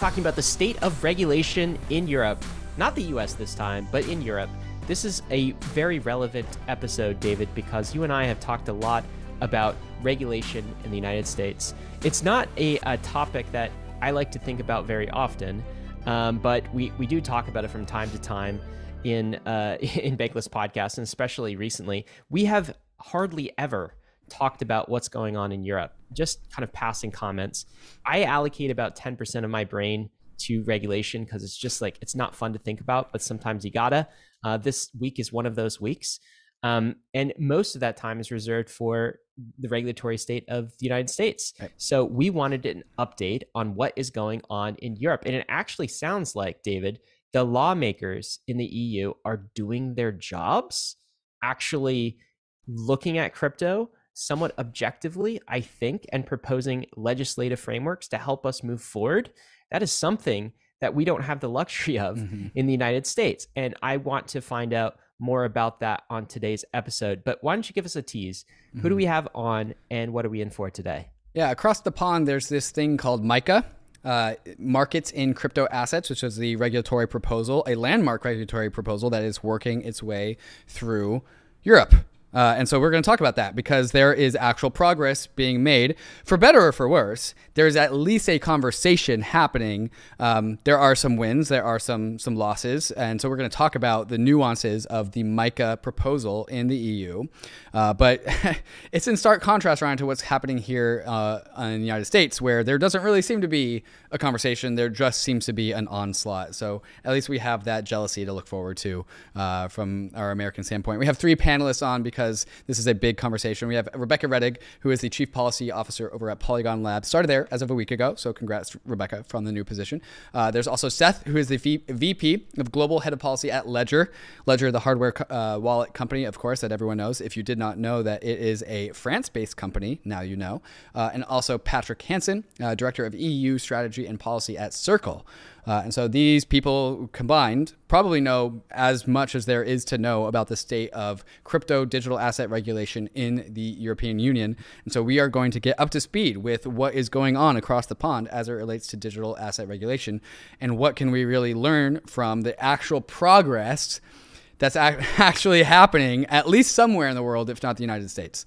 talking about the state of regulation in Europe. Not the US this time, but in Europe. This is a very relevant episode, David, because you and I have talked a lot about regulation in the United States. It's not a, a topic that I like to think about very often, um, but we, we do talk about it from time to time in uh, in Bankless podcasts, and especially recently. We have hardly ever talked about what's going on in Europe, just kind of passing comments. I allocate about 10% of my brain to regulation because it's just like it's not fun to think about, but sometimes you gotta. Uh, this week is one of those weeks. Um, and most of that time is reserved for the regulatory state of the United States. Right. So we wanted an update on what is going on in Europe. And it actually sounds like, David, the lawmakers in the EU are doing their jobs, actually looking at crypto somewhat objectively, I think, and proposing legislative frameworks to help us move forward. That is something that we don't have the luxury of mm-hmm. in the United States. And I want to find out more about that on today's episode. But why don't you give us a tease? Mm-hmm. Who do mm-hmm. we have on and what are we in for today? Yeah, across the pond, there's this thing called MICA, uh, Markets in Crypto Assets, which is the regulatory proposal, a landmark regulatory proposal that is working its way through Europe. Uh, and so we're going to talk about that because there is actual progress being made, for better or for worse. There's at least a conversation happening. Um, there are some wins, there are some some losses, and so we're going to talk about the nuances of the MICA proposal in the EU. Uh, but it's in stark contrast, Ryan, to what's happening here uh, in the United States, where there doesn't really seem to be a conversation. There just seems to be an onslaught. So at least we have that jealousy to look forward to uh, from our American standpoint. We have three panelists on because this is a big conversation. We have Rebecca Rettig, who is the Chief Policy Officer over at Polygon Labs, started there as of a week ago. So congrats, Rebecca, from the new position. Uh, there's also Seth, who is the v- VP of Global Head of Policy at Ledger. Ledger, the hardware uh, wallet company, of course, that everyone knows. If you did not know that it is a France-based company, now you know. Uh, and also Patrick Hansen, uh, Director of EU Strategy and Policy at Circle. Uh, and so these people combined probably know as much as there is to know about the state of crypto digital asset regulation in the European Union. And so we are going to get up to speed with what is going on across the pond as it relates to digital asset regulation and what can we really learn from the actual progress that's actually happening at least somewhere in the world, if not the United States.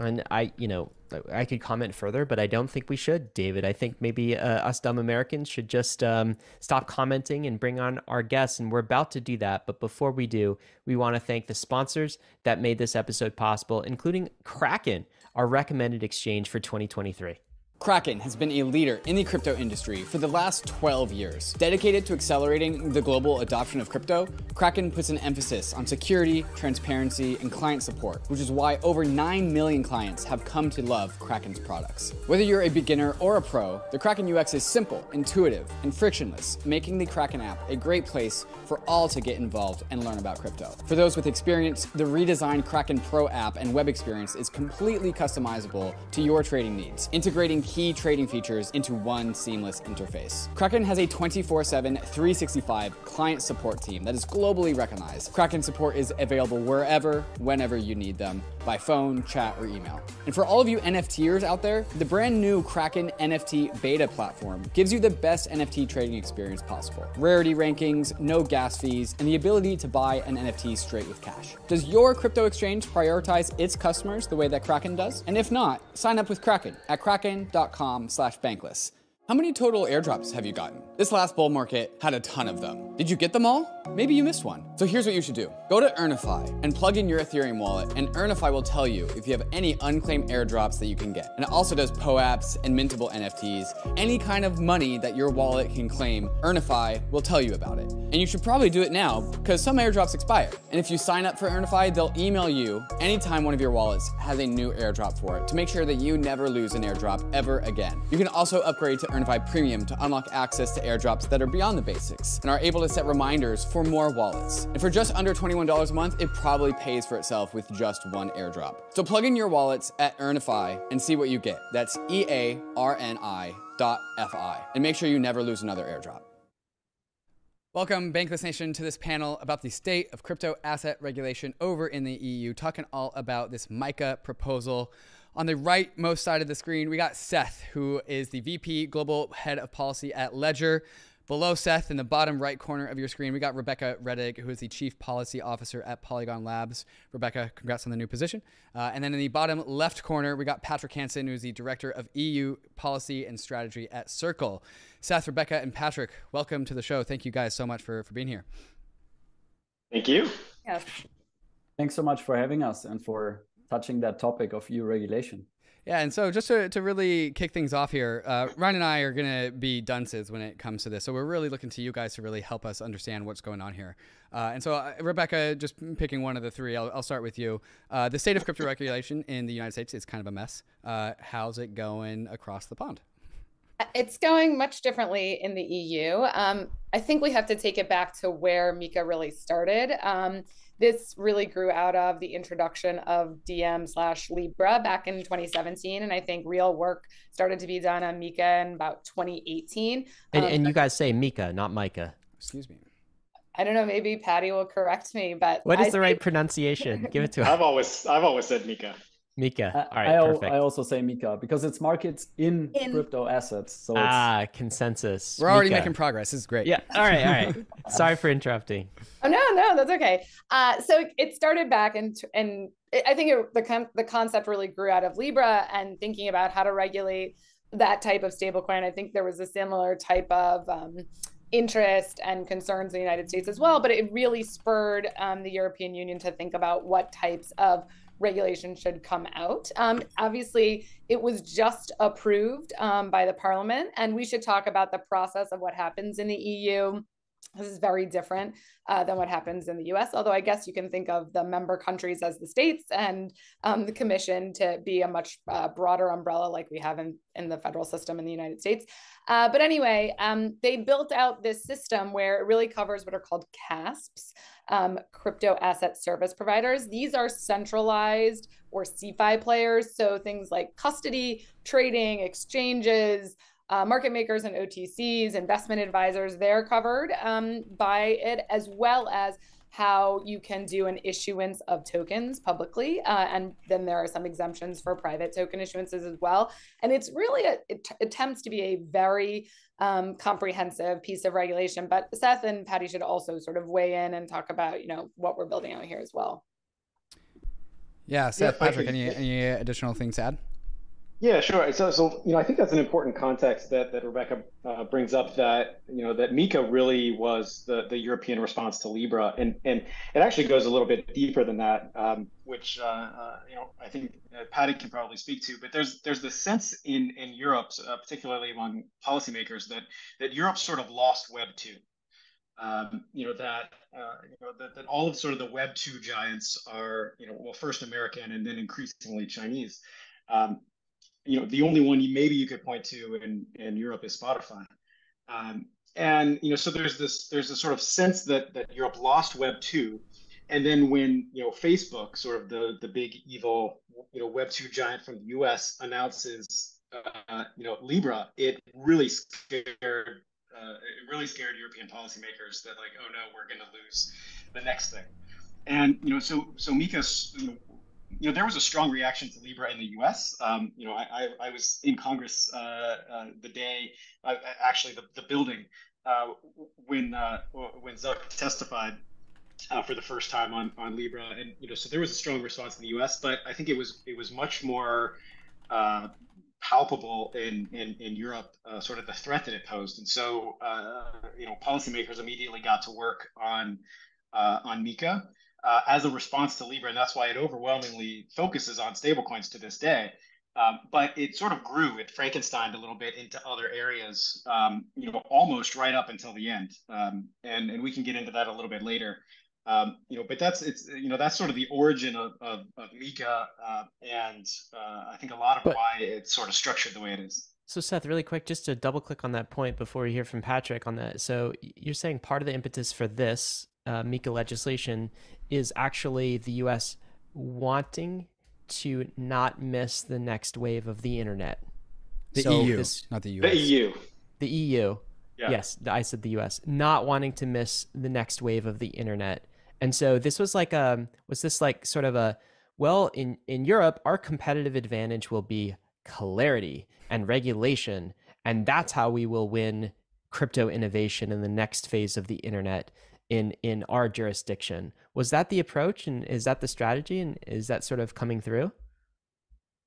And I, you know, I could comment further, but I don't think we should, David. I think maybe uh, us dumb Americans should just um, stop commenting and bring on our guests. And we're about to do that. But before we do, we want to thank the sponsors that made this episode possible, including Kraken, our recommended exchange for 2023. Kraken has been a leader in the crypto industry for the last 12 years. Dedicated to accelerating the global adoption of crypto, Kraken puts an emphasis on security, transparency, and client support, which is why over 9 million clients have come to love Kraken's products. Whether you're a beginner or a pro, the Kraken UX is simple, intuitive, and frictionless, making the Kraken app a great place for all to get involved and learn about crypto. For those with experience, the redesigned Kraken Pro app and web experience is completely customizable to your trading needs, integrating key trading features into one seamless interface. Kraken has a 24 7, 365 client support team that is globally recognized. Kraken support is available wherever, whenever you need them, by phone, chat, or email. And for all of you NFTers out there, the brand new Kraken NFT beta platform gives you the best NFT trading experience possible. Rarity rankings, no gas fees, and the ability to buy an NFT straight with cash. Does your crypto exchange prioritize its customers the way that Kraken does? And if not, sign up with Kraken at kraken.com earnifi.com slash bankless. How many total airdrops have you gotten? This last bull market had a ton of them. Did you get them all? Maybe you missed one. So here's what you should do. Go to Earnifi and plug in your Ethereum wallet, and Earnifi will tell you if you have any unclaimed airdrops that you can get. And it also does POAPs and mintable NFTs. Any kind of money that your wallet can claim, Earnifi will tell you about it. And you should probably do it now because some airdrops expire. And if you sign up for Earnifi, they'll email you anytime one of your wallets has a new airdrop for it to make sure that you never lose an airdrop ever again. You can also upgrade to Earnifi Earnifi Premium to unlock access to airdrops that are beyond the basics and are able to set reminders for more wallets. And for just under $21 a month, it probably pays for itself with just one airdrop. So plug in your wallets at Earnifi and see what you get. That's E A R N I dot F I. And make sure you never lose another airdrop. Welcome, Bankless Nation, to this panel about the state of crypto asset regulation over in the EU, talking all about this MICA proposal. On the rightmost side of the screen, we got Seth, who is the VP Global Head of Policy at Ledger. Below Seth, in the bottom right corner of your screen, we got Rebecca Rettig, who is the Chief Policy Officer at Polygon Labs. Rebecca, congrats on the new position. Uh, and then in the bottom left corner, we got Patrick Hansen, who is the Director of EU Policy and Strategy at Circle. Seth, Rebecca, and Patrick, welcome to the show. Thank you guys so much for, for being here. Thank you. Yes. Thanks so much for having us and for touching that topic of EU regulation. Yeah, and so just to, to really kick things off here, uh, Ryan and I are going to be dunces when it comes to this. So we're really looking to you guys to really help us understand what's going on here. Uh, and so, uh, Rebecca, just picking one of the three, I'll, I'll start with you. Uh, the state of crypto regulation in the United States is kind of a mess. Uh, how's it going across the pond? It's going much differently in the EU. Um, I think we have to take it back to where Mika really started. Um, this really grew out of the introduction of Diem slash Libra back in 2017. And I think real work started to be done on MiCA in about 2018. And, um, and you guys say Mika, not Micah. Excuse me. I don't know. Maybe Patty will correct me, but what is I the right pronunciation? Give it to I've always I've always said Mika. Mika. All right, I, perfect. I also say Mika because it's markets in, in... crypto assets. So it's... ah, consensus. We're already Mika. making progress. This is great. Yeah. All right. All right. Sorry for interrupting. Oh no, no, that's okay. Uh, so it started back and and I think it, the the concept really grew out of Libra and thinking about how to regulate that type of stablecoin. I think there was a similar type of um, interest and concerns in the United States as well, but it really spurred um, the European Union to think about what types of regulation should come out. Um, obviously, it was just approved um, by the parliament, and we should talk about the process of what happens in the EU. This is very different uh, than what happens in the US, although I guess you can think of the member countries as the states and um, the commission to be a much uh, broader umbrella like we have in, in the federal system in the United States. Uh, but anyway, um, they built out this system where it really covers what are called CASPs, um, crypto asset service providers. These are centralized or CeFi players. So things like custody, trading, exchanges, uh, market makers and OTCs, investment advisors, they're covered um, by it, as well as how you can do an issuance of tokens publicly. Uh, and then there are some exemptions for private token issuances as well. And it's really, a, it t- attempts to be a very um, comprehensive piece of regulation. But Seth and Patty should also sort of weigh in and talk about, you know, what we're building out here as well. Yeah, Seth, yeah, Patrick, any, any additional things to add? Yeah, sure. So, so you know, I think that's an important context that that Rebecca uh, brings up. That you know that MiCA really was the the European response to Libra, and and it actually goes a little bit deeper than that, um, which uh, uh, you know I think uh, Patty can probably speak to. But there's there's the sense in in Europe, uh, particularly among policymakers, that that Europe sort of lost Web two. Um, you know that uh, you know that, that all of sort of the Web two giants are you know well first American and then increasingly Chinese. Um, you know the only one you maybe you could point to in in Europe is Spotify. Um, and you know so there's this there's a sort of sense that that Europe lost Web two, and then when you know Facebook, sort of the the big evil you know Web two giant from the U.S. announces uh, you know Libra, it really scared uh, it really scared European policymakers that like oh no we're going to lose the next thing, and you know so so MiCA you know, you know, there was a strong reaction to Libra in the U.S. Um, you know, I, I, I, was in Congress uh, uh, the day, uh, actually the, the building uh, when uh, when Zuck testified uh, for the first time on, on Libra, and you know, so there was a strong response in the U.S. But I think it was it was much more palpable in in, in Europe, sort of the threat that it posed, and so you know, policymakers immediately got to work on on MiCA uh, as a response to Libra, and that's why it overwhelmingly focuses on stablecoins to this day. Um, but it sort of grew, it Frankensteined a little bit into other areas, um, you know, almost right up until the end. Um, and and we can get into that a little bit later. Um, you know, but that's it's you know that's sort of the origin of of, of MiCA, uh, and uh, I think a lot of but, why it's sort of structured the way it is. So Seth, really quick, just to double click on that point before we hear from Patrick on that. So you're saying part of the impetus for this uh, MiCA legislation is actually the U.S. wanting to not miss the next wave of the internet. The so EU, this, not the U.S. The EU. The EU. Yeah. Yes, I said the U.S. Not wanting to miss the next wave of the internet, and so this was like a um, was this like sort of a Well, in, in Europe, our competitive advantage will be clarity and regulation. And that's how we will win crypto innovation in the next phase of the internet in in our jurisdiction. Was that the approach and is that the strategy and is that sort of coming through?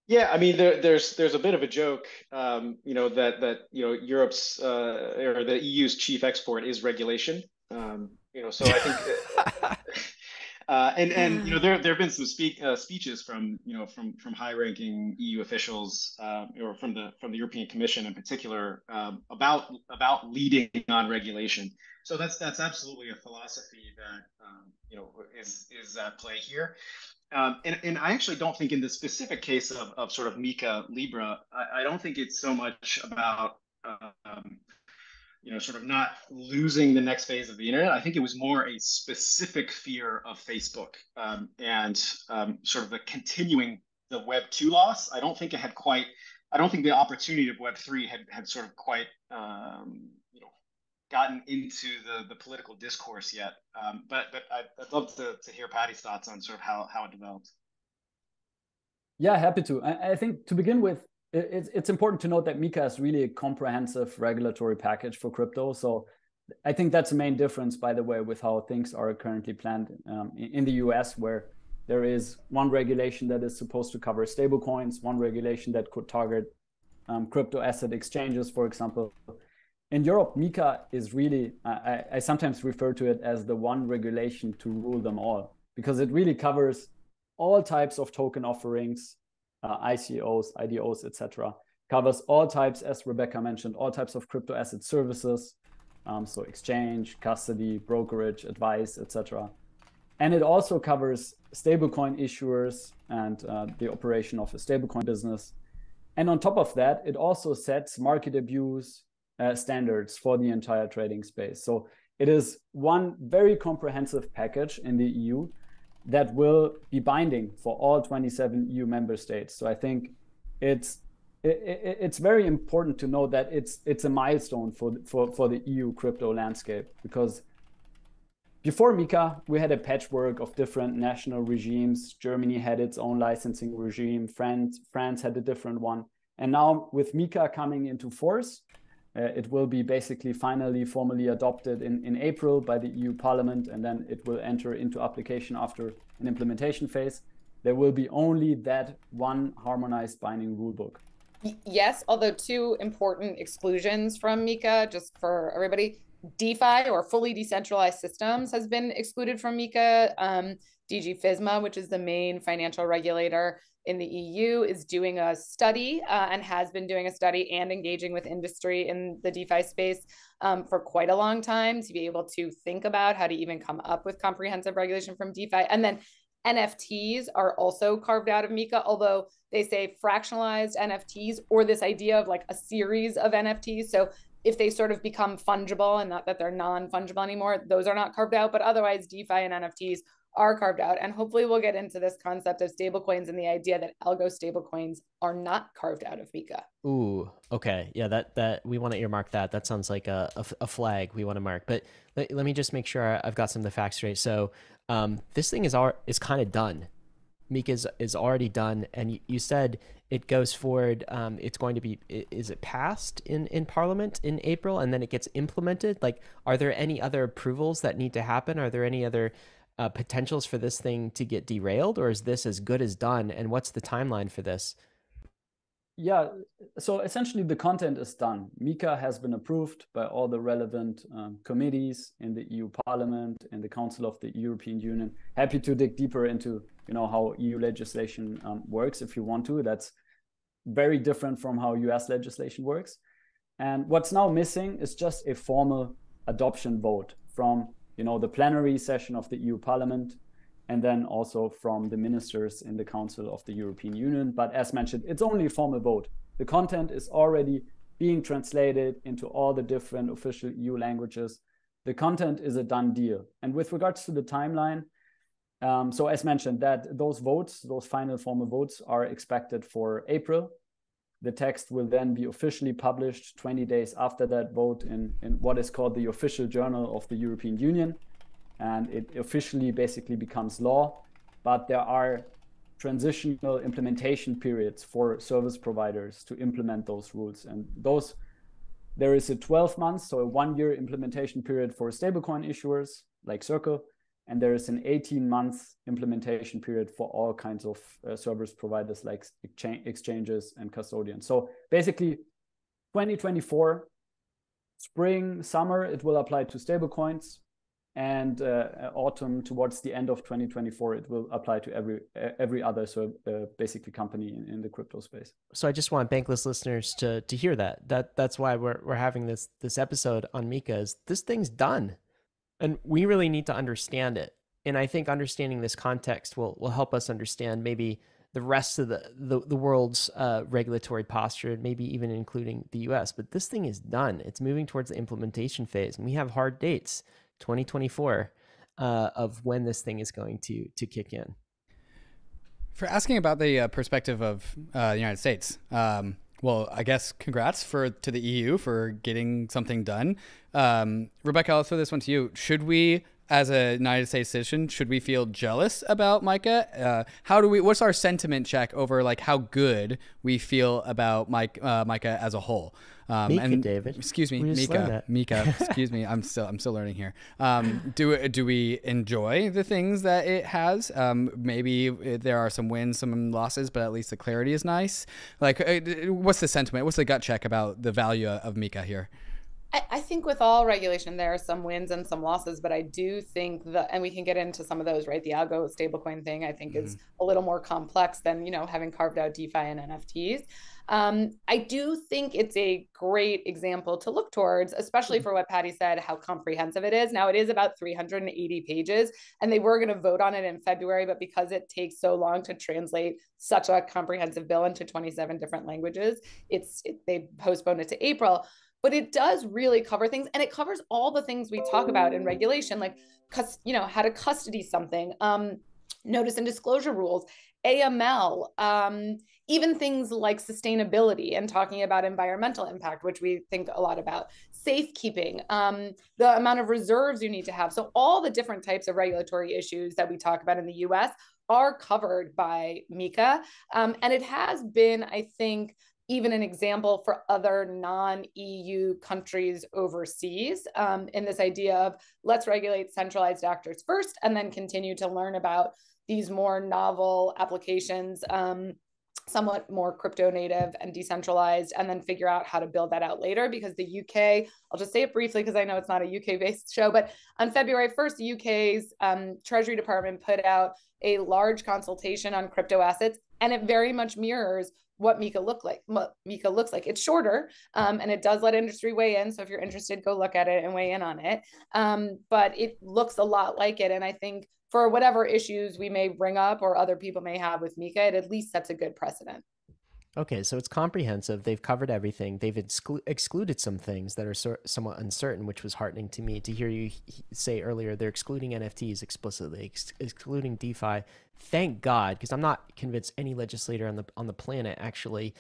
Yeah, I mean, there, there's there's a bit of a joke, um, you know, that that you know Europe's uh, or the EU's chief export is regulation. Um, you know, so I think, uh, and and you know, there there have been some speak uh, speeches from you know from from high-ranking EU officials uh, or from the from the European Commission in particular um, about about leading on regulation. So that's that's absolutely a philosophy that um, you know is is at play here. Um, and, and I actually don't think in the specific case of, of sort of Mika Libra, I, I don't think it's so much about um, you know sort of not losing the next phase of the internet. I think it was more a specific fear of Facebook um, and um, sort of the continuing the Web two loss. I don't think it had quite. I don't think the opportunity of Web three had had sort of quite um, you know gotten into the, the political discourse yet. Um, but but I'd, I'd love to, to hear Patty's thoughts on sort of how, how it developed. Yeah, happy to. I, I think to begin with, it's, it's important to note that Mika is really a comprehensive regulatory package for crypto. So I think that's the main difference, by the way, with how things are currently planned um, in the US, where there is one regulation that is supposed to cover stablecoins, one regulation that could target um, crypto asset exchanges, for example, in Europe, MiCA is really, I, I, sometimes refer to it as the one regulation to rule them all, because it really covers all types of token offerings, ICOs, IDOs, etc. Covers all types, as Rebecca mentioned, all types of crypto asset services, um, so exchange, custody, brokerage, advice, etc. And it also covers stablecoin issuers and uh, the operation of a stablecoin business. And on top of that, it also sets market abuse, uh, standards for the entire trading space. So it is one very comprehensive package in the EU that will be binding for all 27 EU member states. So I think it's it, it's very important to know that it's it's a milestone for for for the EU crypto landscape because before Mika, we had a patchwork of different national regimes. Germany had its own licensing regime. France France had a different one. And now with Mika coming into force, it will be basically finally formally adopted in, in April by the EU Parliament, and then it will enter into application after an implementation phase. There will be only that one harmonized binding rulebook. Yes, although two important exclusions from MiCA, just for everybody. DeFi or fully decentralized systems has been excluded from MiCA. Um, DG FISMA, which is the main financial regulator, in the EU is doing a study uh, and has been doing a study and engaging with industry in the DeFi space um, for quite a long time to be able to think about how to even come up with comprehensive regulation from DeFi. And then NFTs are also carved out of MiCA, although they say fractionalized NFTs or this idea of like a series of NFTs. So if they sort of become fungible and not that they're non fungible anymore, those are not carved out. But otherwise, DeFi and NFTs are carved out. And hopefully we'll get into this concept of stablecoins and the idea that algo stablecoins are not carved out of MiCA. Ooh, okay. Yeah, that that we want to earmark that. That sounds like a, a, a flag we want to mark. But let, let, me just make sure I've got some of the facts straight. So um, this thing is our, is kind of done. MiCA is, is already done. And you, you said it goes forward. Um, it's going to be, is it passed in, in Parliament in April and then it gets implemented? Like, are there any other approvals that need to happen? Are there any other uh, potentials for this thing to get derailed, or is this as good as done? And what's the timeline for this? Yeah, so essentially the content is done. MiCA has been approved by all the relevant um, committees in the EU Parliament, in the Council of the European Union. Happy to dig deeper into you know how EU legislation um, works if you want to. That's very different from how US legislation works. And what's now missing is just a formal adoption vote from you know, the plenary session of the EU Parliament, and then also from the ministers in the Council of the European Union. But as mentioned, it's only a formal vote. The content is already being translated into all the different official EU languages. The content is a done deal. And with regards to the timeline, um, so as mentioned, that those votes, those final formal votes, are expected for April the text will then be officially published 20 days after that vote in, in what is called the official journal of the European Union. And it officially basically becomes law. But there are transitional implementation periods for service providers to implement those rules. And those, there is a 12 months, so a one year implementation period for stablecoin issuers like Circle. And there is an 18 month implementation period for all kinds of uh, service providers like exchanges and custodians. So basically, 2024, spring, summer, it will apply to stablecoins. And uh, autumn towards the end of 2024 it will apply to every every other so uh, basically company in, in, the crypto space. So i just want bankless listeners to to hear that. That that's why we're, we're having this this episode on mika is this thing's done and we really need to understand it. And i think understanding this context will will help us understand maybe the rest of the the, the world's uh, regulatory posture maybe even including the us but this thing is done. It's moving towards the implementation phase. And we have hard dates 2024 uh, of when this thing is going to to kick in. For asking about the uh, perspective of uh, the United States, um, well, I guess congrats for to the EU for getting something done. Um, Rebecca, I'll throw this one to you. Should we as a United States citizen, should we feel jealous about Micah? Uh, how do we? What's our sentiment check over like how good we feel about Mike, uh, Micah as a whole? Um, Mika, and David. Excuse me, Mika. Mika. Excuse me. I'm still I'm still learning here. Um, do do we enjoy the things that it has? Um, maybe there are some wins, some losses, but at least the clarity is nice. Like, uh, what's the sentiment? What's the gut check about the value of Mika here? I, think with all regulation, there are some wins and some losses, but I do think that, and we can get into some of those, right? The algo stablecoin thing, I think, mm-hmm. is a little more complex than, you know, having carved out DeFi and NFTs. Um, I do think it's a great example to look towards, especially mm-hmm. for what Patty said, how comprehensive it is. Now, it is about 380 pages, and they were going to vote on it in February, but because it takes so long to translate such a comprehensive bill into 27 different languages, it's it, they postponed it to April but it does really cover things and it covers all the things we talk about in regulation like you know how to custody something um, notice and disclosure rules aml um, even things like sustainability and talking about environmental impact which we think a lot about safekeeping um, the amount of reserves you need to have. So all the different types of regulatory issues that we talk about in the us are covered by mika um, and it has been i think even an example for other non EU countries overseas um, in this idea of let's regulate centralized actors first and then continue to learn about these more novel applications. Um, somewhat more crypto native and decentralized and then figure out how to build that out later because the UK I'll just say it briefly because I know it's not a UK based show but on February 1st the UK's um, Treasury Department put out a large consultation on crypto assets and it very much mirrors what Mika look like. Mika looks like. It's shorter, um, and it does let industry weigh in. So if you're interested, go look at it and weigh in on it. Um, but it looks a lot like it, and I think for whatever issues we may bring up or other people may have with Mika, it at least sets a good precedent. Okay, so it's comprehensive. They've covered everything. They've exclu- excluded some things that are so- somewhat uncertain, which was heartening to me to hear you say earlier. They're excluding NFTs explicitly, ex- excluding DeFi. Thank God, because I'm not convinced any legislator on the on the planet actually.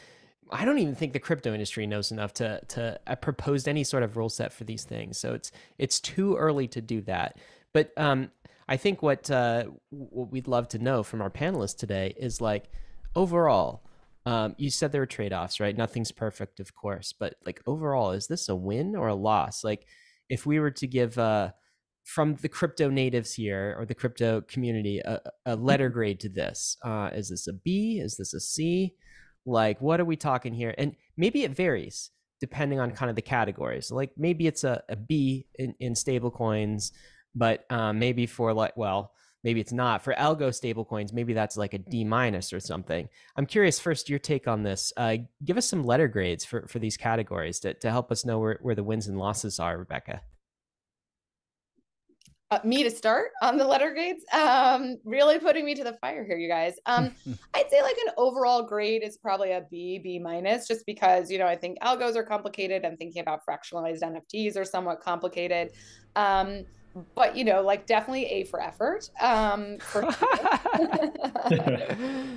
I don't even think the crypto industry knows enough to to uh, propose any sort of rule set for these things. So it's it's too early to do that. But um, I think what uh, what we'd love to know from our panelists today is like overall um, you said there were trade offs, right? Nothing's perfect, of course, but like overall, is this a win or a loss? Like, if we were to give uh, from the crypto natives here or the crypto community a, a letter mm-hmm. grade to this, uh, is this a B? Is this a C? Like, what are we talking here? And maybe it varies depending on kind of the categories. Like, maybe it's a, a B in, in stable coins, but um, maybe for like, well, maybe it's not for algo stablecoins maybe that's like a d minus or something i'm curious first your take on this uh, give us some letter grades for, for these categories to, to help us know where, where the wins and losses are rebecca uh, me to start on the letter grades um, really putting me to the fire here you guys. Um, i'd say like an overall grade is probably a b b minus just because you know i think algos are complicated. And thinking about fractionalized nfts are somewhat complicated. Um, but you know, like definitely A for effort. Um, for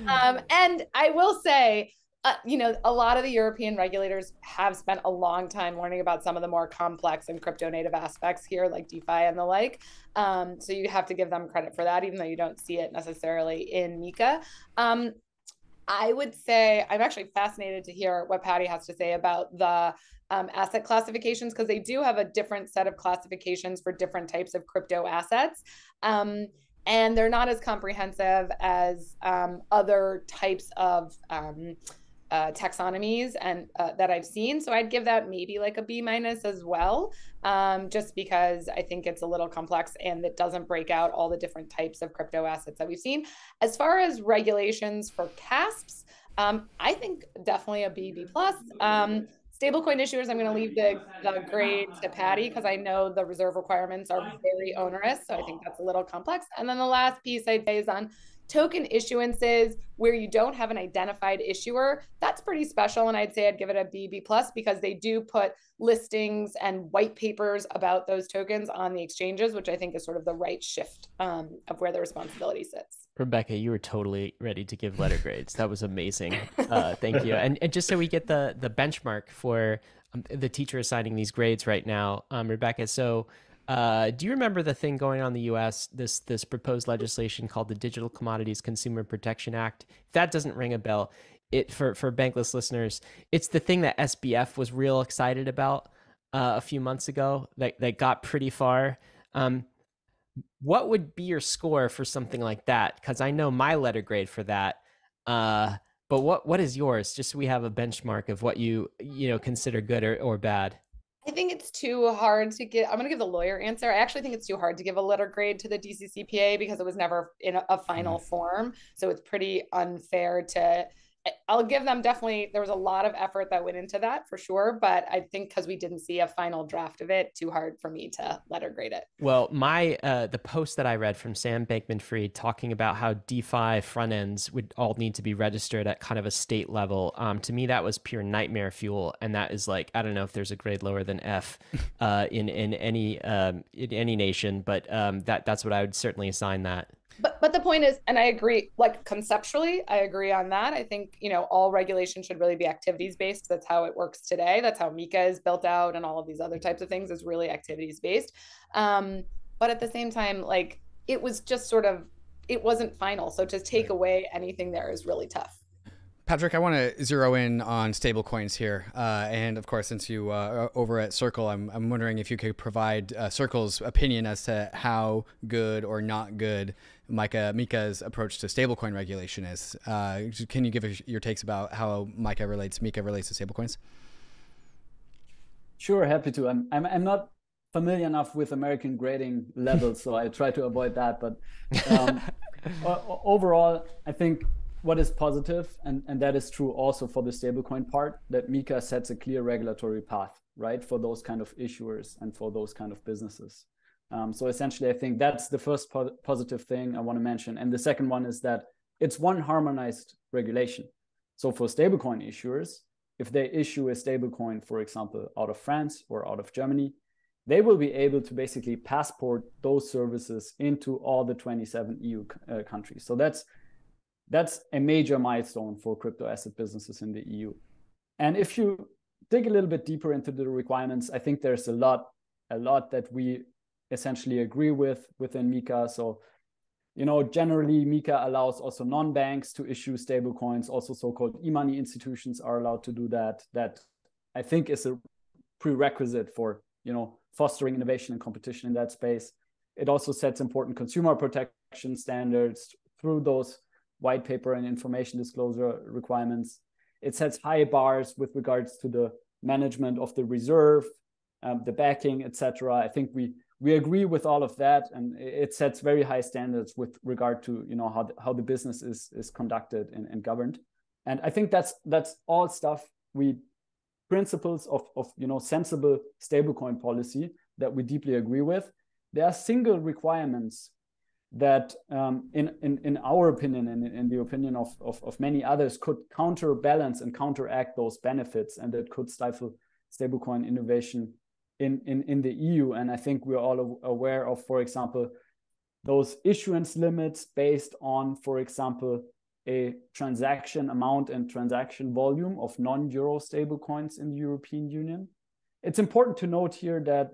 um, and I will say, uh, you know, a lot of the European regulators have spent a long time learning about some of the more complex and crypto native aspects here, like DeFi and the like. Um, so you have to give them credit for that, even though you don't see it necessarily in MiCA. Um, I would say I'm actually fascinated to hear what Patty has to say about the um, asset classifications because they do have a different set of classifications for different types of crypto assets. Um, and they're not as comprehensive as um, other types of um, uh, taxonomies and uh, that I've seen. So I'd give that maybe like a B minus as well, um, just because I think it's a little complex and it doesn't break out all the different types of crypto assets that we've seen. As far as regulations for CASPs, um, I think definitely a B B plus. Um, stablecoin issuers, I'm going to leave the, the grade to Patty because I know the reserve requirements are very onerous. So I think that's a little complex. And then the last piece I'd say is on token issuances where you don't have an identified issuer that's pretty special. And i'd say i'd give it a bb plus because they do put listings and white papers about those tokens on the exchanges which i think is sort of the right shift um, of where the responsibility sits. Rebecca you were totally ready to give letter grades. That was amazing. Uh, thank you. And, and just so we get the the benchmark for um, the teacher assigning these grades right now um, rebecca so uh, do you remember the thing going on in the U.S. this this proposed legislation called the Digital Commodities Consumer Protection Act? If that doesn't ring a bell, it for for bankless listeners, it's the thing that SBF was real excited about uh, a few months ago that that got pretty far. Um, what would be your score for something like that? Because I know my letter grade for that. Uh, but what what is yours? Just so we have a benchmark of what you you know consider good or, or bad. I think it's too hard to get. I'm going to give the lawyer answer. I actually think it's too hard to give a letter grade to the DCCPA because it was never in a, a final mm-hmm. form. So it's pretty unfair to I'll give them definitely. There was a lot of effort that went into that for sure, but I think because we didn't see a final draft of it, too hard for me to letter grade it. Well, my uh, the post that I read from Sam Bankman-Fried talking about how DeFi front ends would all need to be registered at kind of a state level. Um, to me, that was pure nightmare fuel, and that is like I don't know if there's a grade lower than F uh, in in any um, in any nation, but um, that that's what I would certainly assign that but but the point is and i agree like conceptually i agree on that. I think you know all regulation should really be activities based that's how it works today. That's how MiCA is built out and all of these other types of things is really activities based um, but at the same time like it was just sort of it wasn't final. So to take right. away anything there is really tough. Patrick, I want to zero in on stablecoins here, uh, and of course, since you uh, are over at Circle, I'm, I'm wondering if you could provide uh, Circle's opinion as to how good or not good MiCA MiCA's approach to stablecoin regulation is. Uh, can you give us your takes about how MiCA relates MiCA relates to stablecoins? Sure, happy to. I'm I'm, I'm not familiar enough with American grading levels, so I try to avoid that. But um, overall, I think what is positive, and, and that is true also for the stablecoin part, that MiCA sets a clear regulatory path, right, for those kind of issuers and for those kind of businesses. Um, so essentially, I think that's the first po- positive thing I want to mention. And the second one is that it's one harmonized regulation. So for stablecoin issuers, if they issue a stablecoin, for example, out of France or out of Germany, they will be able to basically passport those services into all the 27 EU uh, countries. So that's that's a major milestone for crypto asset businesses in the EU. And if you dig a little bit deeper into the requirements, I think there's a lot, a lot that we essentially agree with within Mika. So, you know, generally Mika allows also non-banks to issue stablecoins. Also, so-called e-money institutions are allowed to do that. That I think is a prerequisite for you know fostering innovation and competition in that space. It also sets important consumer protection standards through those white paper and information disclosure requirements. It sets high bars with regards to the management of the reserve, um, the backing, etc. I think we we agree with all of that, and it sets very high standards with regard to you know how the, how the business is is conducted and, and governed. And I think that's that's all stuff we principles of of you know sensible stablecoin policy that we deeply agree with. There are single requirements that um, in, in, in our opinion and in, the opinion of, of, of, many others could counterbalance and counteract those benefits and that could stifle stablecoin innovation in, in, in the EU. And I think we're all aware of, for example, those issuance limits based on, for example, a transaction amount and transaction volume of non-euro stablecoins in the European Union. It's important to note here that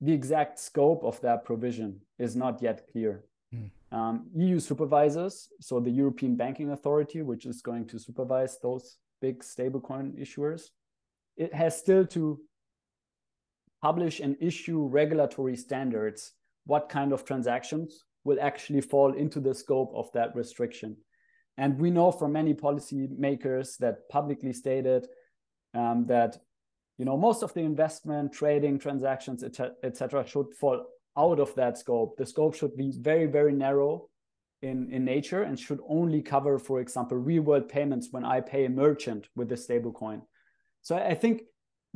the exact scope of that provision is not yet clear. Mm. Um, EU supervisors, so the European Banking Authority, which is going to supervise those big stablecoin issuers, it has still to publish and issue regulatory standards what kind of transactions will actually fall into the scope of that restriction. And we know from many policymakers that publicly stated um, that you know most of the investment, trading, transactions, etc., should fall out of that scope. The scope should be very, very narrow in, in nature and should only cover, for example, real world payments when I pay a merchant with a stablecoin. So I think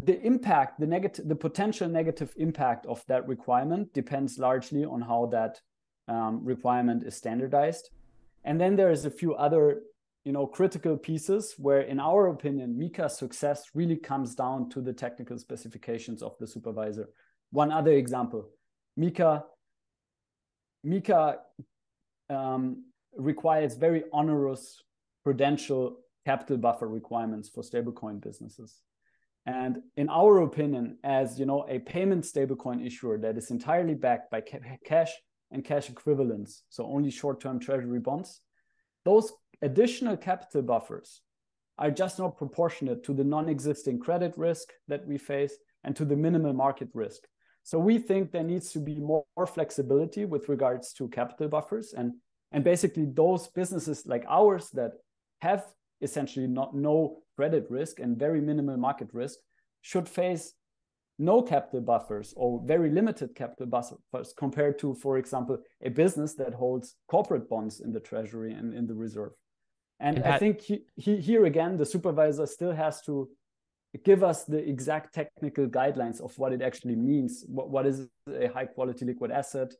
the impact, the negative, the potential negative impact of that requirement depends largely on how that um, requirement is standardized. And then there is a few other, you know, critical pieces where, in our opinion, Mika's success really comes down to the technical specifications of the supervisor. One other example, Mika, Mika um, requires very onerous prudential capital buffer requirements for stablecoin businesses. And in our opinion, as you know, a payment stablecoin issuer that is entirely backed by ca cash and cash equivalents, so only short-term treasury bonds, those additional capital buffers are just not proportionate to the non-existing credit risk that we face and to the minimal market risk. So we think there needs to be more, more flexibility with regards to capital buffers and and basically those businesses like ours that have essentially not no credit risk and very minimal market risk should face no capital buffers or very limited capital buffers compared to, for example, a business that holds corporate bonds in the treasury and in the reserve. And, and I think he, he, here again, the supervisor still has to give us the exact technical guidelines of what it actually means. What, what is a high quality liquid asset?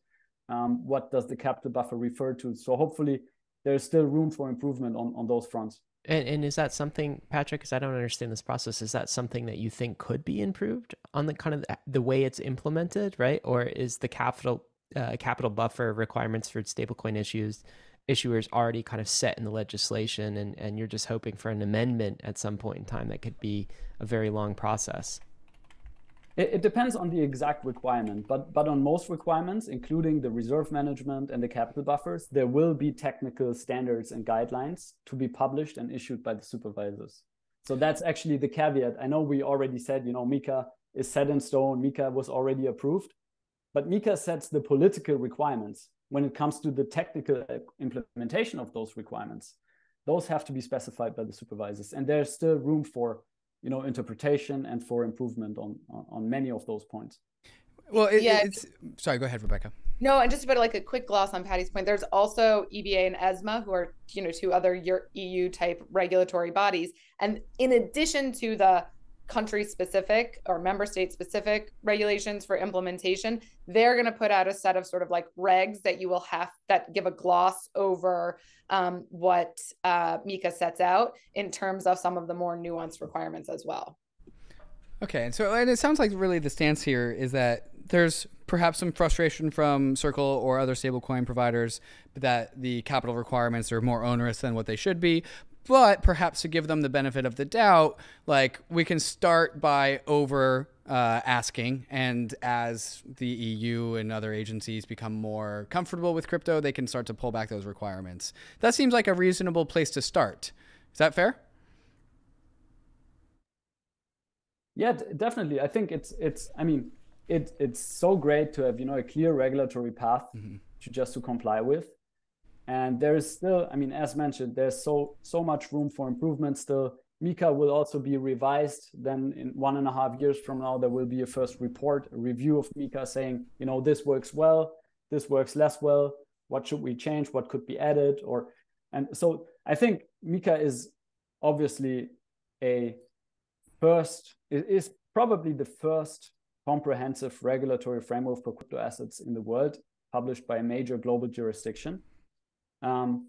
Um, what does the capital buffer refer to? So hopefully there's still room for improvement on, on those fronts. And, and is that something, Patrick? Because I don't understand this process. Is that something that you think could be improved on the kind of the, the way it's implemented, right? Or is the capital uh, capital buffer requirements for stablecoin issues issuers already kind of set in the legislation, and and you're just hoping for an amendment at some point in time that could be a very long process? It, it, depends on the exact requirement, but but on most requirements, including the reserve management and the capital buffers, there will be technical standards and guidelines to be published and issued by the supervisors. So that's actually the caveat. I know we already said, you know, Mika is set in stone. Mika was already approved, but Mika sets the political requirements when it comes to the technical implementation of those requirements. Those have to be specified by the supervisors, and there's still room for you know interpretation and for improvement on on, on many of those points. Well it, yeah. it's sorry go ahead rebecca. No and just about like a quick gloss on patty's point there's also eba and esma who are you know two other eu type regulatory bodies. And in addition to the country specific or member state specific regulations for implementation they're going to put out a set of sort of like regs that you will have that give a gloss over um, what uh, MiCA sets out in terms of some of the more nuanced requirements as well. Okay and so and it sounds like really the stance here is that there's perhaps some frustration from Circle or other stablecoin providers that the capital requirements are more onerous than what they should be but perhaps to give them the benefit of the doubt, like we can start by over uh, asking, and as the EU and other agencies become more comfortable with crypto, they can start to pull back those requirements. That seems like a reasonable place to start. Is that fair? Yeah, definitely. I think it's it's. I mean, it it's so great to have you know a clear regulatory path mm-hmm. to just to comply with and there is still, I mean, as mentioned, there's so so much room for improvement still. MiCA will also be revised. Then in one and a half years from now, there will be a first report, a review of MiCA saying, you know, this works well, this works less well. What should we change? What could be added? Or and so I think MiCA is obviously a first is probably the first comprehensive regulatory framework for crypto assets in the world published by a major global jurisdiction um,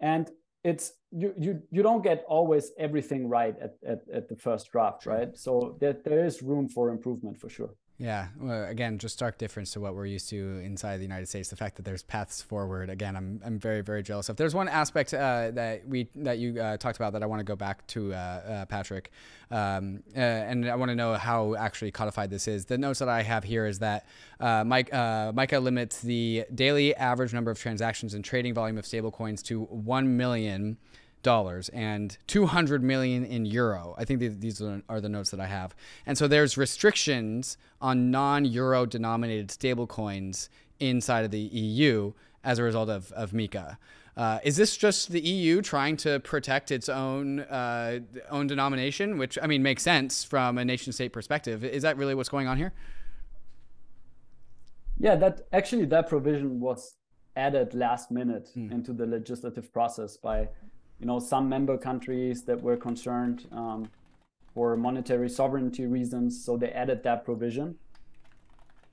and it's you you you don't get always everything right at, at, at the first draft, right? So there, there is room for improvement for sure. Yeah. Well, again, just stark difference to what we're used to inside the United States. The fact that there's paths forward. Again, I'm, I'm very very jealous of. There's one aspect uh, that we that you uh, talked about that I want to go back to, uh, uh Patrick, um, uh, and I want to know how actually codified this is. The notes that I have here is that uh, Mike MiCA limits the daily average number of transactions and trading volume of stablecoins to one million dollars and 200 million in euro. I think these are the notes that I have. And so there's restrictions on non-euro denominated stablecoins inside of the EU as a result of, of MiCA. Uh, is this just the EU trying to protect its own uh, own denomination, which I mean makes sense from a nation state perspective? Is that really what's going on here? Yeah, that actually that provision was added last minute mm. into the legislative process by you know some member countries that were concerned um, for monetary sovereignty reasons, so they added that provision.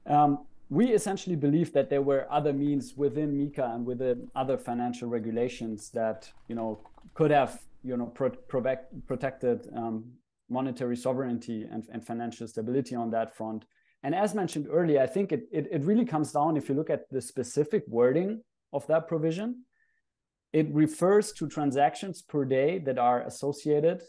Um, we essentially believe that there were other means within MiCA and within other financial regulations that you know could have you know pro- protect, protected um, monetary sovereignty and, and financial stability on that front. And as mentioned earlier, I think it, it, it really comes down if you look at the specific wording of that provision it refers to transactions per day that are associated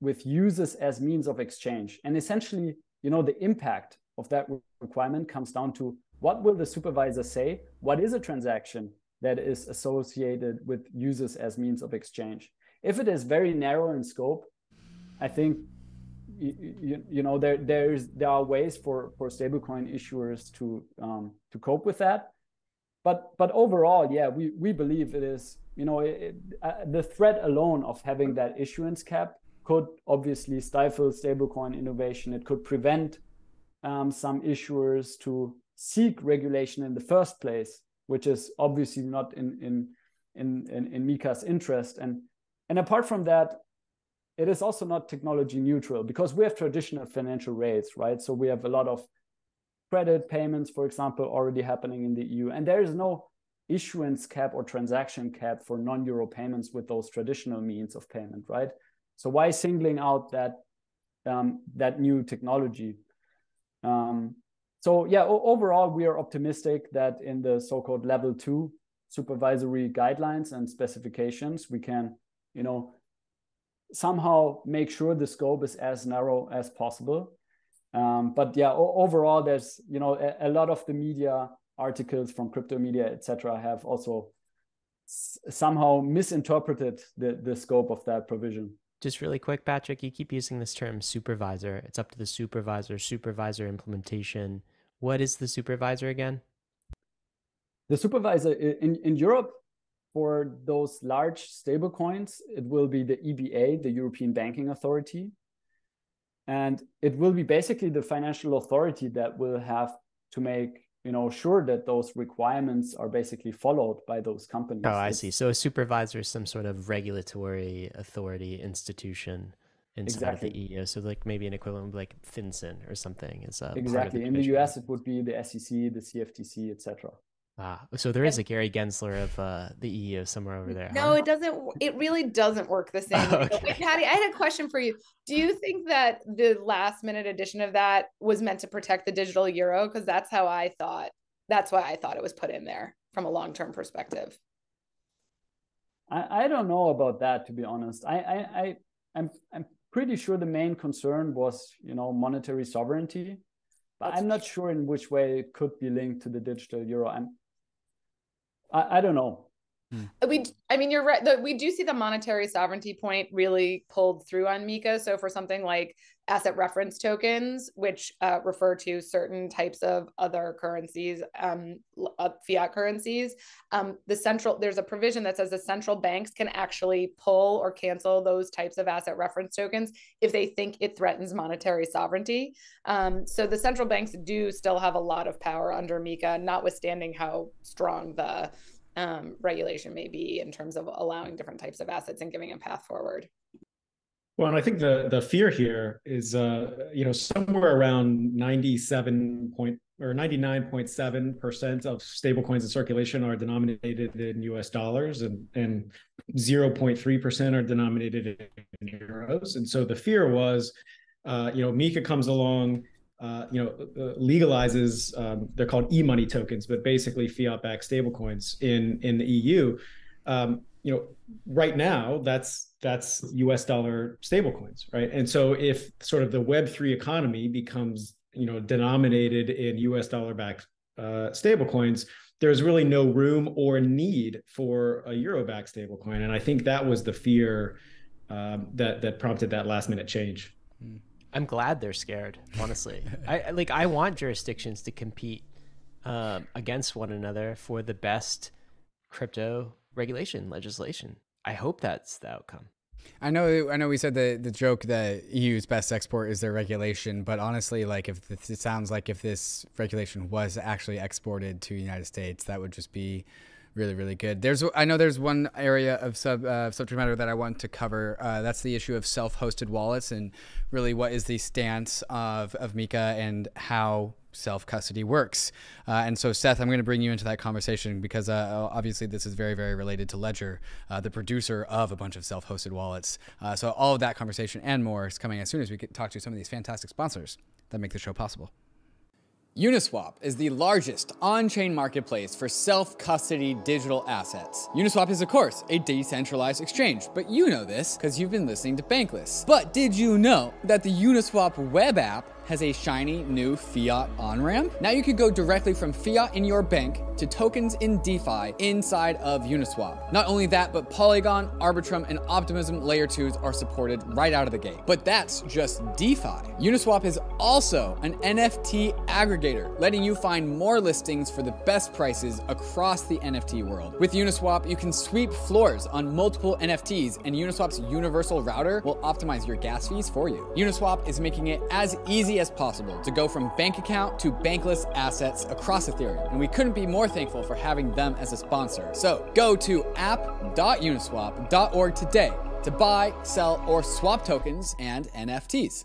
with uses as means of exchange. And essentially, you know, the impact of that requirement comes down to what will the supervisor say? What is a transaction that is associated with uses as means of exchange? If it is very narrow in scope, I think you, you, know there there's there are ways for for stablecoin issuers to um, to cope with that but but overall yeah we we believe it is you know, it, uh, the threat alone of having that issuance cap could obviously stifle stablecoin innovation. It could prevent um, some issuers to seek regulation in the first place, which is obviously not in in in in, in MiCA's interest. And and apart from that, it is also not technology neutral because we have traditional financial rates, right? So we have a lot of credit payments, for example, already happening in the EU, and there is no issuance cap or transaction cap for non-euro payments with those traditional means of payment, right? So why singling out that um, that new technology? Um, so yeah, overall, we are optimistic that in the so-called level two supervisory guidelines and specifications, we can, you know, somehow make sure the scope is as narrow as possible. Um, but yeah, overall, there's you know a, a lot of the media articles from crypto media, etc., have also somehow misinterpreted the, the scope of that provision. Just really quick, Patrick, you keep using this term supervisor. It's up to the supervisor, supervisor implementation. What is the supervisor again? The supervisor in, in Europe for those large stable coins, it will be the EBA, the European Banking Authority. And it will be basically the financial authority that will have to make you know sure that those requirements are basically followed by those companies oh i see so a supervisor is some sort of regulatory authority institution inside exactly. of the EU. So like maybe an equivalent of like FinCEN or something is uh, exactly in the US. It would be the SEC, the CFTC, etc. Ah, so there is a Gary Gensler of uh, the EU somewhere over there. No, huh? it doesn't. It really doesn't work the same. okay. Patty, I had a question for you. Do you think that the last minute edition of that was meant to protect the digital euro? Because that's how I thought. That's why I thought it was put in there from a long term perspective. I, I don't know about that to be honest. I I, I I'm I'm pretty sure the main concern was you know monetary sovereignty, but that's I'm not sure in which way it could be linked to the digital euro. I'm I, I don't know. Hmm. We, I mean, you're right. The, we do see the monetary sovereignty point really pulled through on MiCA. So for something like asset reference tokens, which uh, refer to certain types of other currencies, um, uh, fiat currencies, um, the central there's a provision that says the central banks can actually pull or cancel those types of asset reference tokens if they think it threatens monetary sovereignty. Um, so the central banks do still have a lot of power under MiCA, notwithstanding how strong the um, regulation may be in terms of allowing different types of assets and giving a path forward. Well, and I think the the fear here is, uh, you know, somewhere around ninety seven point or ninety nine point seven percent of stablecoins in circulation are denominated in U.S. dollars, and and zero point three percent are denominated in euros. And so the fear was, uh, you know, MiCA comes along uh, you know, uh, legalizes um, they're called e-money tokens, but basically fiat-backed stablecoins in in the EU. Um, you know, right now that's that's U.S. dollar stablecoins, right? And so if sort of the Web three economy becomes you know denominated in U.S. dollar backed uh, stablecoins, there's really no room or need for a euro backed stablecoin, and I think that was the fear um, that that prompted that last minute change. Hmm. I'm glad they're scared. Honestly, I like I want jurisdictions to compete um, against one another for the best crypto regulation legislation. I hope that's the outcome. I know, I know. We said the the joke that EU's best export is their regulation, but honestly, like if this, it sounds like if this regulation was actually exported to the United States, that would just be really really good there's i know there's one area of sub uh, subject matter that i want to cover uh, that's the issue of self-hosted wallets and really what is the stance of, of MiCA and how self custody works. Uh, and so, Seth, I'm going to bring you into that conversation because uh, obviously this is very, very related to Ledger, uh, the producer of a bunch of self hosted wallets. Uh, so, all of that conversation and more is coming as soon as we talk to some of these fantastic sponsors that make the show possible. Uniswap is the largest on chain marketplace for self custody digital assets. Uniswap is, of course, a decentralized exchange, but you know this because you've been listening to Bankless. But did you know that the Uniswap web app has a shiny new fiat on ramp. Now you could go directly from fiat in your bank to tokens in DeFi inside of Uniswap. Not only that, but Polygon, Arbitrum, and Optimism layer 2s are supported right out of the gate. But that's just DeFi. Uniswap is also an NFT aggregator, letting you find more listings for the best prices across the NFT world. With Uniswap, you can sweep floors on multiple NFTs, and Uniswap's universal router will optimize your gas fees for you. Uniswap is making it as easy as possible to go from bank account to bankless assets across Ethereum. And we couldn't be more thankful for having them as a sponsor. So go to app.uniswap.org today to buy, sell, or swap tokens and NFTs.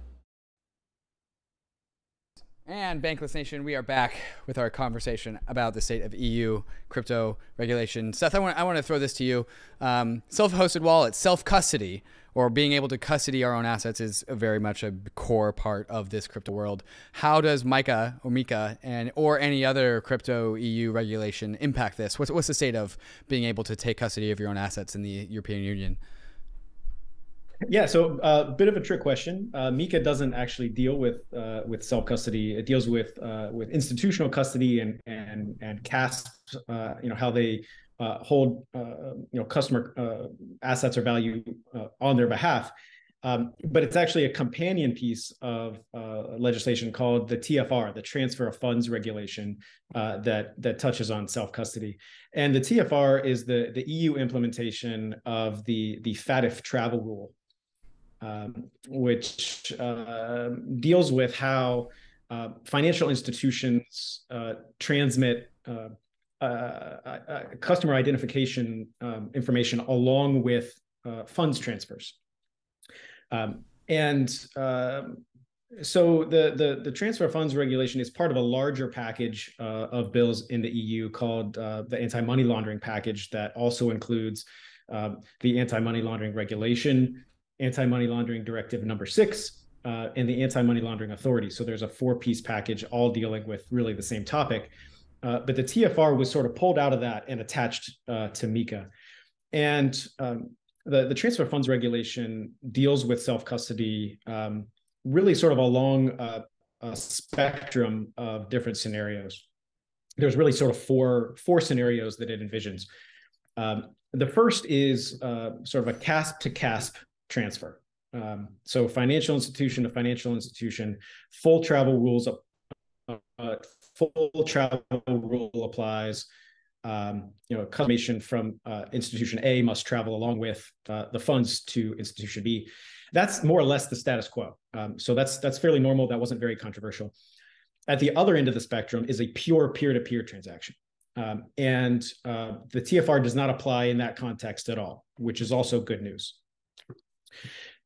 And Bankless Nation, we are back with our conversation about the state of EU crypto regulation. Seth, I want, I want to throw this to you. Um, self-hosted wallets, self-custody, or being able to custody our own assets is very much a core part of this crypto world. How does MiCA or MiCA and or any other crypto EU regulation impact this? What's, what's the state of being able to take custody of your own assets in the European Union? Yeah, so a uh, bit of a trick question. Uh, MiCA doesn't actually deal with uh, with self custody. It deals with uh, with institutional custody and and and CASP. Uh, you know how they uh, hold you know customer assets or value on their behalf. Um, but it's actually a companion piece of legislation called the TFR, the Transfer of Funds Regulation, that that touches on self custody. And the TFR is the the EU implementation of the the FATF travel rule um, which uh, deals with how uh, financial institutions uh, transmit uh, uh, uh, customer identification um, information along with funds transfers. Um, and um, so the, the, the transfer funds regulation is part of a larger package of bills in the EU called the anti-money laundering package that also includes the anti-money laundering regulation, anti-money laundering directive number six uh, and the anti-money laundering authority. So there's a four-piece package all dealing with really the same topic. Uh, but the TFR was sort of pulled out of that and attached uh, to MiCA. And um, the, the transfer funds regulation deals with self-custody um, really sort of along a, a spectrum of different scenarios. there's really sort of four four scenarios that it envisions. Um, the first is uh, sort of a CASP to CASP transfer. Um, so financial institution to financial institution, full travel rules, uh, full travel rule applies. Um, you know, a confirmation from uh, institution A must travel along with uh, the funds to institution B. That's more or less the status quo. Um, so that's that's fairly normal. That wasn't very controversial. At the other end of the spectrum is a pure peer-to-peer transaction. Um, and uh, the TFR does not apply in that context at all, which is also good news.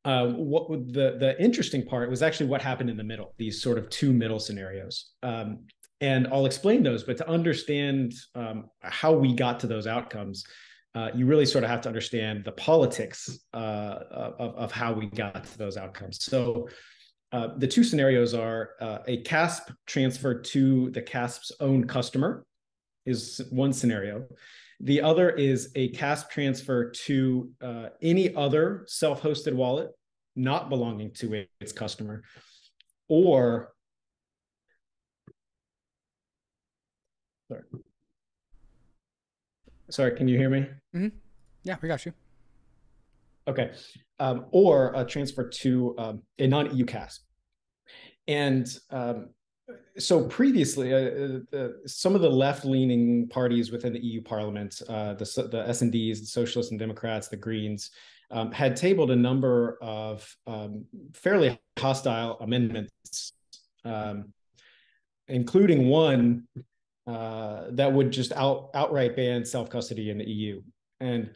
Uh, what the the interesting part was actually what happened in the middle, these sort of two middle scenarios. Um, and I'll explain those, but to understand um, how we got to those outcomes, uh, you really sort of have to understand the politics uh, of, of how we got to those outcomes. So uh, the two scenarios are uh, a CASP transfer to the CASP's own customer is one scenario. The other is a CASP transfer to uh, any other self-hosted wallet not belonging to its customer, or sorry, sorry, can you hear me? Mm-hmm. Yeah, we got you. Okay, um, or a transfer to um, a non-EU CASP. And um, so previously, uh, uh, some of the left-leaning parties within the EU Parliament, uh, the the S&Ds, the Socialists and Democrats, the Greens, um, had tabled a number of um, fairly hostile amendments, um, including one uh, that would just out outright ban self-custody in the EU. And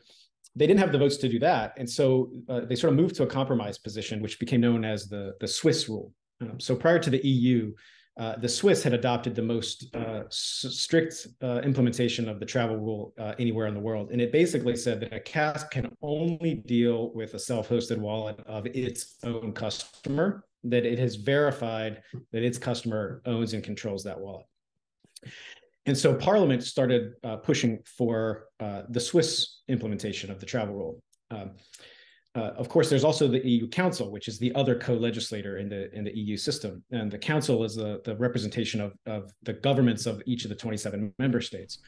they didn't have the votes to do that, and so uh, they sort of moved to a compromise position, which became known as the the Swiss rule. Um, so prior to the EU, uh, the Swiss had adopted the most uh, strict uh, implementation of the travel rule uh, anywhere in the world. And it basically said that a CASP can only deal with a self hosted wallet of its own customer, that it has verified that its customer owns and controls that wallet. And so Parliament started uh, pushing for the Swiss implementation of the travel rule. Um, uh, of course, there's also the EU Council, which is the other co-legislator in the in the EU system, and the Council is the, the representation of, of the governments of each of the 27 member states.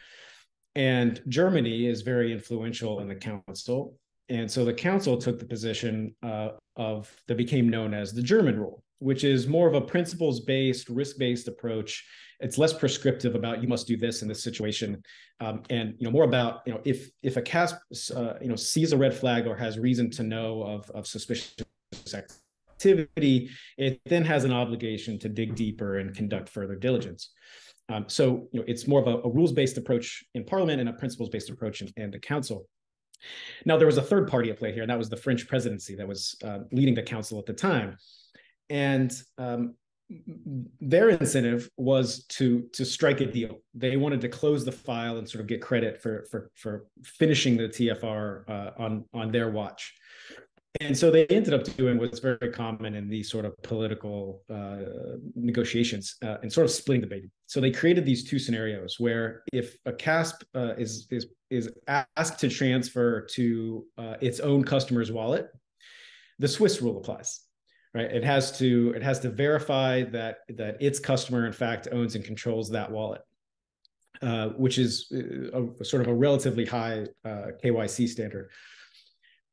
And Germany is very influential in the Council, and so the Council took the position uh, of that became known as the German rule, which is more of a principles-based, risk-based approach. It's less prescriptive about you must do this in this situation. Um, and you know more about you know if if a CASP uh, you know sees a red flag or has reason to know of of suspicious activity it then has an obligation to dig deeper and conduct further diligence. Um, so you know it's more of a, a rules-based approach in parliament and a principles-based approach in, in the council. Now there was a third party at play here and that was the french presidency that was uh, leading the council at the time and um, their incentive was to to strike a deal. They wanted to close the file and sort of get credit for for for finishing the TFR uh, on on their watch. And so they ended up doing what's very common in these sort of political uh, negotiations uh, and sort of splitting the baby. So they created these two scenarios where if a CASP uh, is is is asked to transfer to uh, its own customer's wallet, the Swiss rule applies right? It has to it has to verify that that its customer in fact owns and controls that wallet uh, which is uh, a, a, sort of a relatively high uh, kyc standard.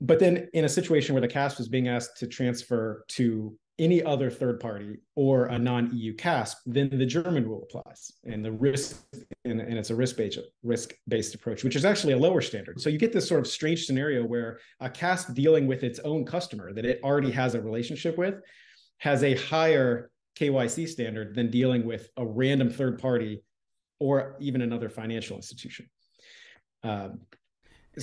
But then in a situation where the CASP is being asked to transfer to any other third party or a non-EU CASP, then the German rule applies, and the risk and, and it's a risk-based risk-based approach, which is actually a lower standard. So you get this sort of strange scenario where a CASP dealing with its own customer that it already has a relationship with has a higher KYC standard than dealing with a random third party or even another financial institution. Um,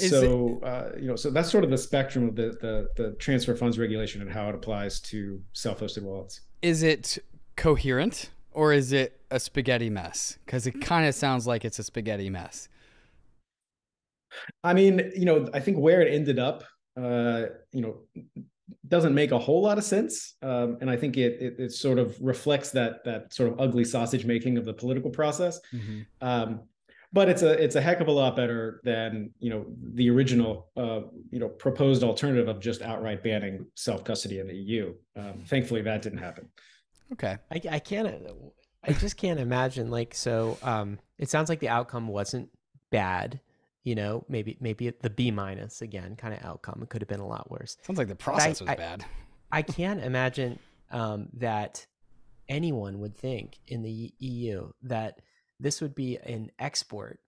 is so it, uh, you know, so that's sort of the spectrum of the, the the transfer funds regulation and how it applies to self-hosted wallets. Is it coherent or is it a spaghetti mess? Because it kind of sounds like it's a spaghetti mess. I mean, you know, I think where it ended up, uh, you know, doesn't make a whole lot of sense, um, and I think it, it, it sort of reflects that that sort of ugly sausage making of the political process. Mm-hmm. Um, but it's a it's a heck of a lot better than you know the original uh, you know proposed alternative of just outright banning self custody in the EU. Um, thankfully, that didn't happen. Okay, I, I can't. I just can't imagine like so. Um, It sounds like the outcome wasn't bad. You know, maybe maybe the B minus again kind of outcome. It could have been a lot worse. Sounds like the process I, was I, bad. I can't imagine um, that anyone would think in the EU that this would be an export,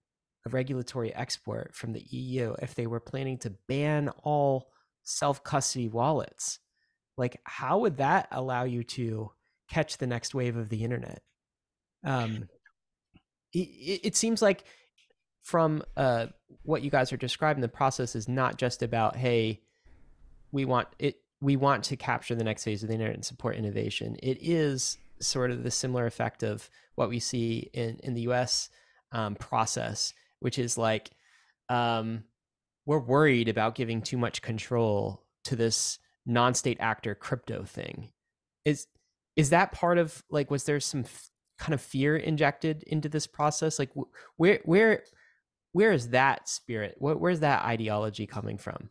a regulatory export from the EU if they were planning to ban all self custody wallets. Like, how would that allow you to catch the next wave of the internet? Um, it, it seems like from uh, what you guys are describing, the process is not just about, hey, we want it, we want to capture the next phase of the internet and support innovation. It is sort of the similar effect of what we see in in the U.S. Um, process, which is like um, we're worried about giving too much control to this non-state actor crypto thing. Is is that part of like was there some f- kind of fear injected into this process? Like wh- where where where is that spirit? Where, where's that ideology coming from?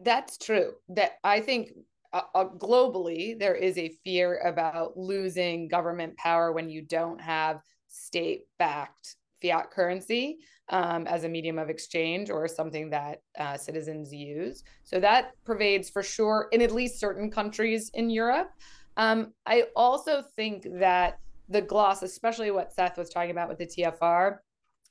That's true. That I think uh, uh, globally there is a fear about losing government power when you don't have state backed fiat currency um, as a medium of exchange or something that uh, citizens use. So that pervades for sure in at least certain countries in Europe. Um, I also think that the gloss, especially what Seth was talking about with the TFR,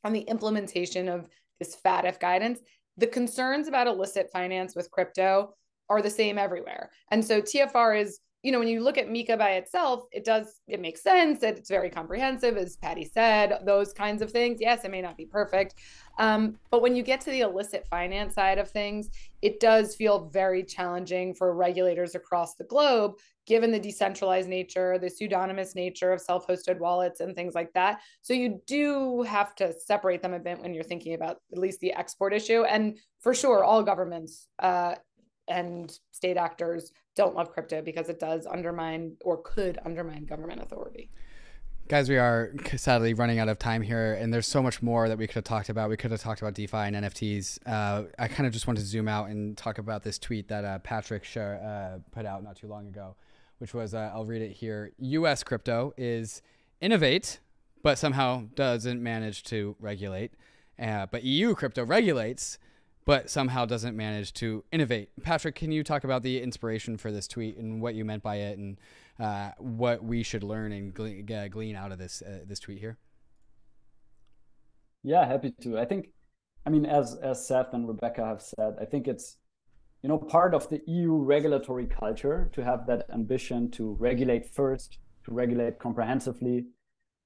on the implementation of this FATF guidance, the concerns about illicit finance with crypto are the same everywhere. And so TFR is, you know, when you look at MiCA by itself, it does, it makes sense it's very comprehensive, as Patty said, those kinds of things. Yes, it may not be perfect. Um, but when you get to the illicit finance side of things, it does feel very challenging for regulators across the globe, given the decentralized nature, the pseudonymous nature of self hosted wallets and things like that. So you do have to separate them a bit when you're thinking about at least the export issue. And for sure, all governments uh, and state actors don't love crypto because it does undermine or could undermine government authority. Guys, we are sadly running out of time here, and there's so much more that we could have talked about. We could have talked about DeFi and NFTs. Uh, I kind of just want to zoom out and talk about this tweet that uh, Patrick share, uh, put out not too long ago, which was uh, I'll read it here US crypto is innovate, but somehow doesn't manage to regulate. Uh, but EU crypto regulates, but somehow doesn't manage to innovate. Patrick, can you talk about the inspiration for this tweet and what you meant by it and uh, what we should learn and glean, uh, glean out of this uh, this tweet here? Yeah, happy to. I think, I mean, as as Seth and Rebecca have said, I think it's you know part of the EU regulatory culture to have that ambition to regulate first, to regulate comprehensively,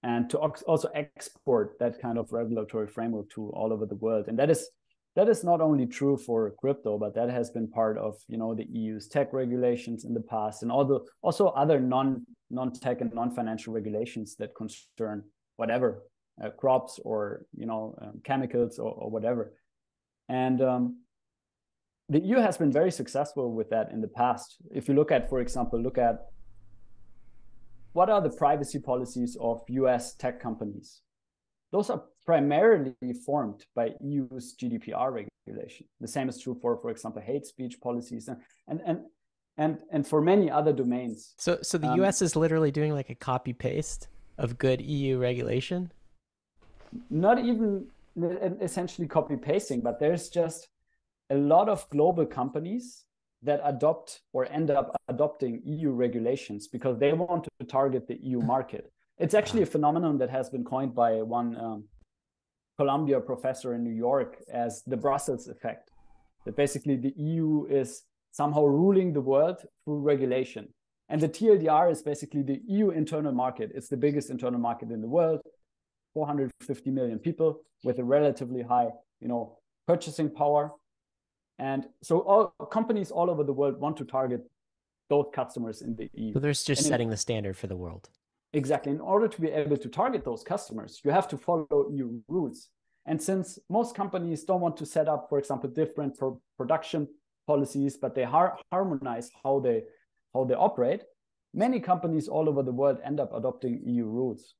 and to also export that kind of regulatory framework to all over the world. And that is that is not only true for crypto, but that has been part of you know the EU's tech regulations in the past, and also also other non non tech and non financial regulations that concern whatever uh, crops or you know um, chemicals or, or, whatever. And um, the EU has been very successful with that in the past. If you look at, for example, look at what are the privacy policies of US tech companies? Those are primarily formed by EU's GDPR regulation. The same is true for, for example, hate speech policies and and and and, and for many other domains. So so the um, US is literally doing like a copy paste of good EU regulation? Not even essentially copy pasting, but there's just a lot of global companies that adopt or end up adopting EU regulations because they want to target the EU market. It's actually a phenomenon that has been coined by one um, Columbia professor in New York as the Brussels effect. That basically the EU is somehow ruling the world through regulation. And the TLDR is basically the EU internal market. It's the biggest internal market in the world, 450 million people with a relatively high, you know, purchasing power. And so all companies all over the world want to target those customers in the EU. So there's just and setting in, the standard for the world. Exactly. In order to be able to target those customers, you have to follow EU rules. And since most companies don't want to set up, for example, different pro- production policies, but they har- harmonize how they how they operate, many companies all over the world end up adopting EU rules.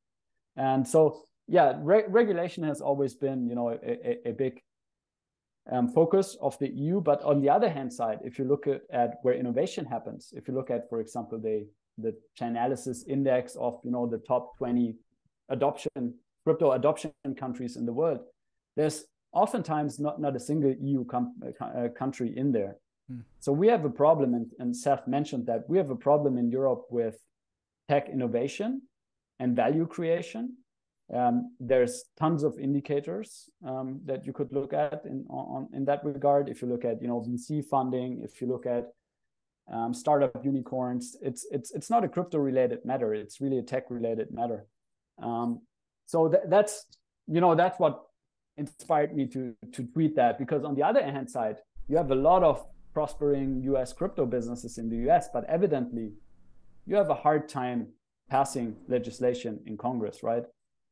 And so, yeah, re- regulation has always been, you know, a, a, a big um, focus of the EU. But on the other hand side, if you look at, at where innovation happens, if you look at, for example, the the Chainalysis index of you know the top 20 adoption crypto adoption countries in the world, there's oftentimes not, not a single EU com- uh, country in there. Hmm. So we have a problem, and, and Seth mentioned that we have a problem in Europe with tech innovation and value creation. Um, there's tons of indicators um, that you could look at in on, in that regard. If you look at you know VC funding, if you look at um, startup unicorns, it's it's it's not a crypto related matter. It's really a tech related matter. Um, so th- that's you know that's what inspired me to to tweet that because on the other hand side, you have a lot of prospering U.S. crypto businesses in the U.S., but evidently, you have a hard time passing legislation in Congress, right?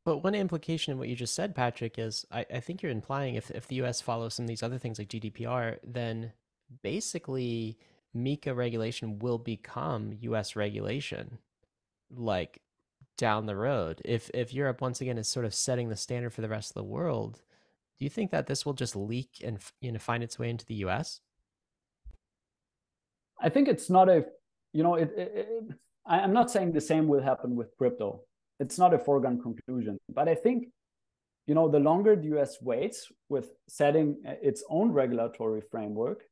But one implication of what you just said, Patrick, is I, I think you're implying if, if the US follows some of these other things like GDPR, then basically MiCA regulation will become US regulation like down the road. If if Europe once again is sort of setting the standard for the rest of the world, do you think that this will just leak and you know find its way into the US? I think it's not a you know it, it, it I'm not saying the same will happen with crypto. It's not a foregone conclusion, but I think you know the longer the US waits with setting uh, its own regulatory framework,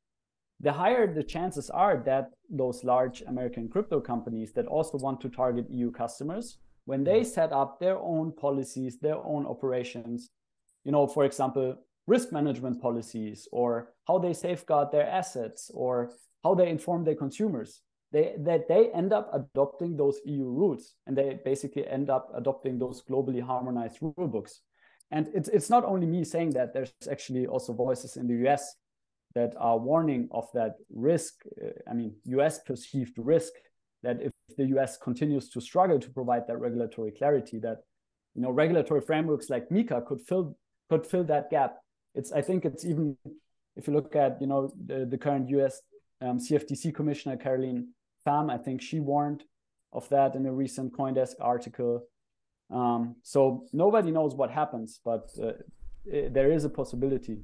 the higher the chances are that those large American crypto companies that also want to target EU customers, when they mm-hmm. set up their own policies, their own operations, you know, for example, risk management policies or how they safeguard their assets or how they inform their consumers, they that they end up adopting those EU rules and they basically end up adopting those globally harmonized rule books. And it's it's not only me saying that, there's actually also voices in the US that are warning of that risk. Uh, I mean, US perceived risk that if the US continues to struggle to provide that regulatory clarity, that you know regulatory frameworks like MiCA could fill could fill that gap. It's I think it's even if you look at you know the, the current US um, CFTC commissioner Caroline Pham, I think she warned of that in a recent CoinDesk article. Um, so nobody knows what happens, but uh, it, there is a possibility.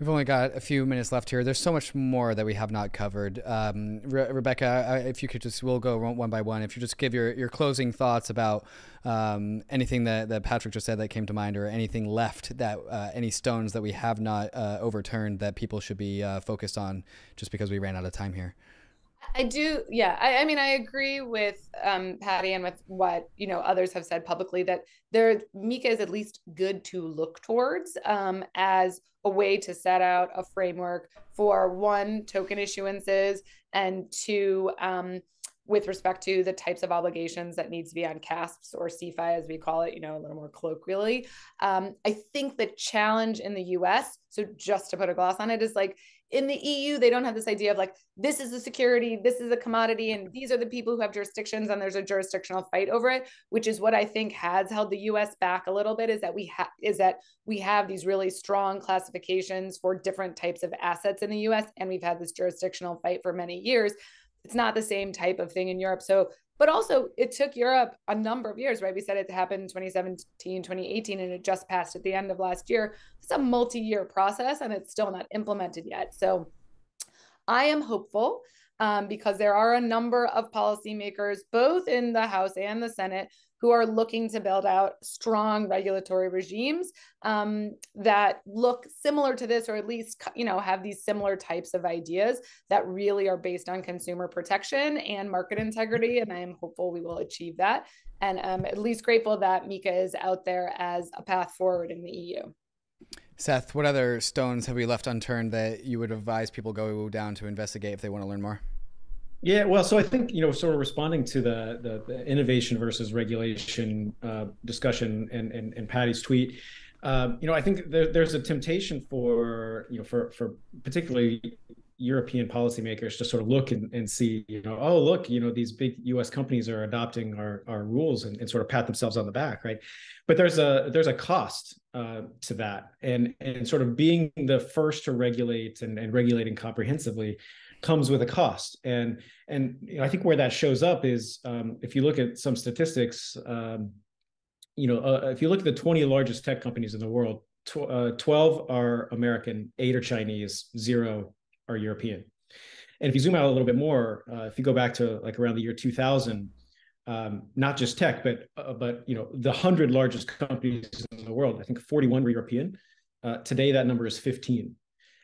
We've only got a few minutes left here. There's so much more that we have not covered. Um, Re- Rebecca, if you could just, we'll go one by one. If you just give your, your closing thoughts about um, anything that, that Patrick just said that came to mind, or anything left that uh, any stones that we have not uh, overturned that people should be uh, focused on, just because we ran out of time here. I do, yeah. I, I, mean, I agree with um, Patty and with what you know others have said publicly that there MiCA is at least good to look towards um, as a way to set out a framework for one token issuances and two um, with respect to the types of obligations that needs to be on CASPs or CeFi, as we call it, you know, a little more colloquially. Um, I think the challenge in the US, so just to put a gloss on it, is like in the EU, they don't have this idea of like, this is a security, this is a commodity, and these are the people who have jurisdictions, and there's a jurisdictional fight over it, which is what I think has held the US back a little bit, is that we have is that we have these really strong classifications for different types of assets in the US, and we've had this jurisdictional fight for many years. It's not the same type of thing in Europe. So but also it took Europe a number of years, right? We said it happened in 2017, 2018, and it just passed at the end of last year. It's a multi-year process and it's still not implemented yet. So I am hopeful um, because there are a number of policymakers, both in the House and the Senate, who are looking to build out strong regulatory regimes um, that look similar to this, or at least you know have these similar types of ideas that really are based on consumer protection and market integrity. And I am hopeful we will achieve that. And I'm at least grateful that MiCA is out there as a path forward in the EU. Seth, what other stones have we left unturned that you would advise people go down to investigate if they want to learn more? Yeah, well, so I think you know, sort of responding to the the, the innovation versus regulation uh, discussion and, and and Patty's tweet, um, you know, I think there, there's a temptation for you know for for particularly European policymakers to sort of look and, and see, you know, oh look, you know, these big U.S. companies are adopting our our rules and, and sort of pat themselves on the back, right? But there's a there's a cost uh, to that, and and sort of being the first to regulate and, and regulating comprehensively comes with a cost and and you know, i think where that shows up is um, if you look at some statistics um, you know uh, if you look at the 20 largest tech companies in the world tw- uh, 12 are american 8 are chinese 0 are european and if you zoom out a little bit more uh, if you go back to like around the year 2000 um, not just tech, but uh, but you know the hundred largest companies in the world. I think 41 were European. Uh, today, that number is 15.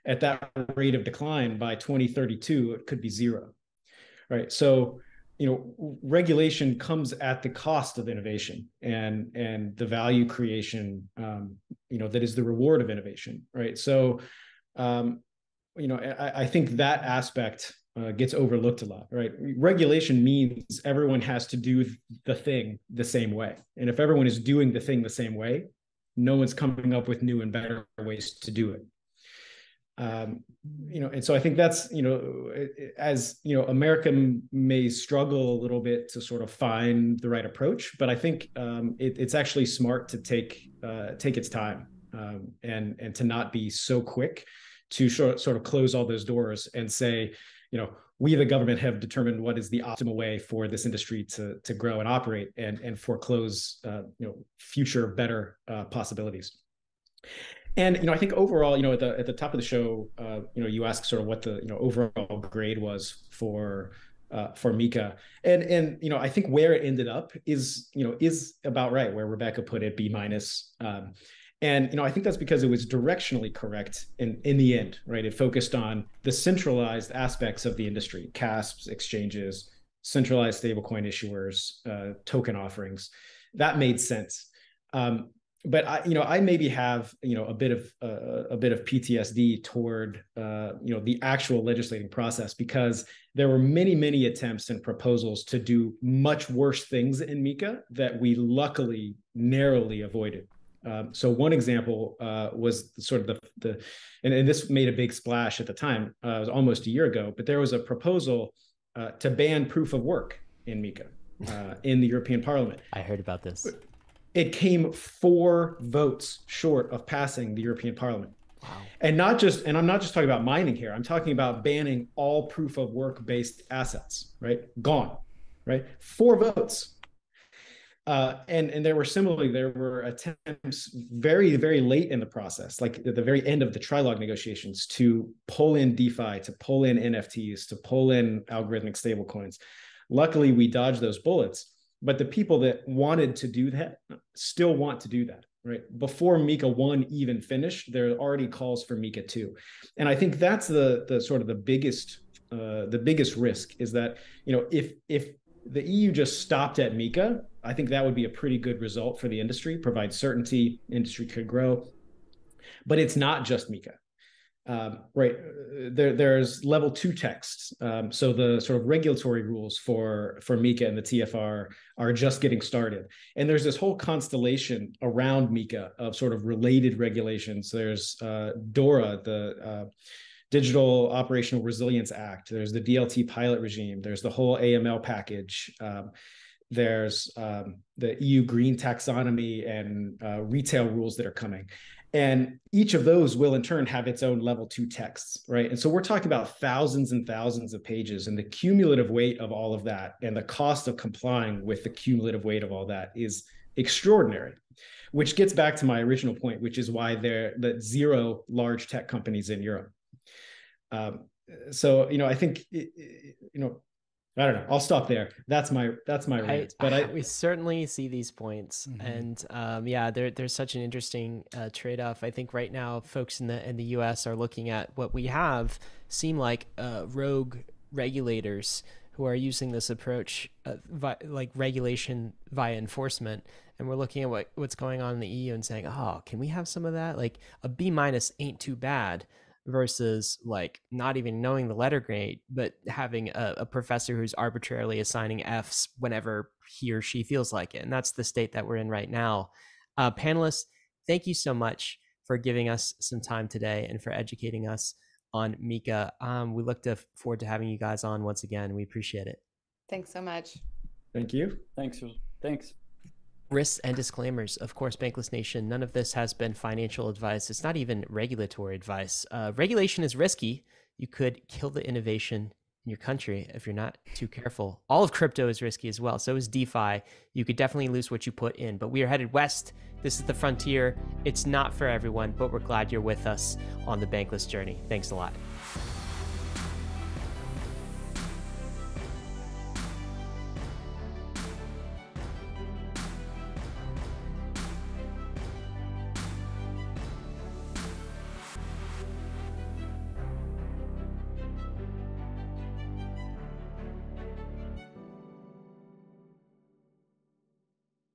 At that rate of decline, by 2032, it could be zero. Right. So, you know, regulation comes at the cost of innovation and and the value creation. Um, you know, that is the reward of innovation. Right. So, um, you know, I, I think that aspect uh, gets overlooked a lot, right? Regulation means everyone has to do the thing the same way. And if everyone is doing the thing the same way, no one's coming up with new and better ways to do it. Um, you know, and so I think that's, you know, as, you know, America may struggle a little bit to sort of find the right approach, but I think um, it, it's actually smart to take, uh, take its time um, and, and to not be so quick to sort of close all those doors and say, you know we the government have determined what is the optimal way for this industry to to grow and operate and and foreclose uh, you know future better uh, possibilities and you know i think overall you know at the at the top of the show uh, you know you asked sort of what the you know overall grade was for uh, for MiCA. And and you know, I think where it ended up is you know is about right where Rebecca put it, B minus. Um, and you know, I think that's because it was directionally correct in in the end, right? It focused on the centralized aspects of the industry, CASPs, exchanges, centralized stablecoin issuers, uh, token offerings. That made sense. Um, but I, you know, I maybe have you know a bit of uh, a bit of PTSD toward uh, you know the actual legislating process because there were many many attempts and proposals to do much worse things in MiCA that we luckily narrowly avoided. Um, so one example uh, was sort of the, the and, and, this made a big splash at the time. Uh, it was almost a year ago, but there was a proposal uh, to ban proof of work in MiCA uh, in the European Parliament. I heard about this. It came four votes short of passing the European Parliament. Wow. And not just, and I'm not just talking about mining here. I'm talking about banning all proof of work based assets, right? Gone, right? Four votes uh, and and there were similarly there were attempts very very late in the process, like at the very end of the trilogue negotiations, to pull in DeFi, to pull in NFTs, to pull in algorithmic stablecoins. Luckily, we dodged those bullets. But the people that wanted to do that still want to do that, right? Before MiCA one even finished, there are already calls for MiCA two, and I think that's the the sort of the biggest uh, the biggest risk is that you know if if the EU just stopped at MiCA, I think that would be a pretty good result for the industry, provide certainty, industry could grow. But it's not just MiCA. Um, right there, there's level two texts. Um, so the sort of regulatory rules for for MiCA and the TFR are just getting started, and there's this whole constellation around MiCA of sort of related regulations. There's uh, DORA, the uh, Digital Operational Resilience Act. There's the DLT pilot regime. There's the whole AML package. Um, there's um, the EU green taxonomy and uh, retail rules that are coming. And each of those will in turn have its own level two texts, right? And so we're talking about thousands and thousands of pages, and the cumulative weight of all of that and the cost of complying with the cumulative weight of all that is extraordinary which gets back to my original point, which is why there the zero large tech companies in Europe. Um, so you know, I think you know, I don't know. I'll stop there. That's my that's my rant. I, but I, we certainly see these points, mm-hmm. and um, yeah, there, there's such an interesting uh, trade off. I think right now, folks in the in the U.S. are looking at what we have seem like uh, rogue regulators who are using this approach, uh, vi- like regulation via enforcement, and we're looking at what what's going on in the EU and saying, oh, can we have some of that? Like a B minus ain't too bad versus like not even knowing the letter grade, but having a, a, professor who's arbitrarily assigning Fs whenever he or she feels like it. And that's the state that we're in right now. Uh, panelists, thank you so much for giving us some time today and for educating us on MiCA. Um, we look to forward to having you guys on once again. We appreciate it. Thanks so much. Thank you. Thanks. Thanks risks and disclaimers. Of course, Bankless Nation, none of this has been financial advice. It's not even regulatory advice. Uh, regulation is risky. You could kill the innovation in your country if you're not too careful. All of crypto is risky as well. So is DeFi. You could definitely lose what you put in. But we are headed west. This is the frontier. It's not for everyone, but we're glad you're with us on the Bankless journey. Thanks a lot.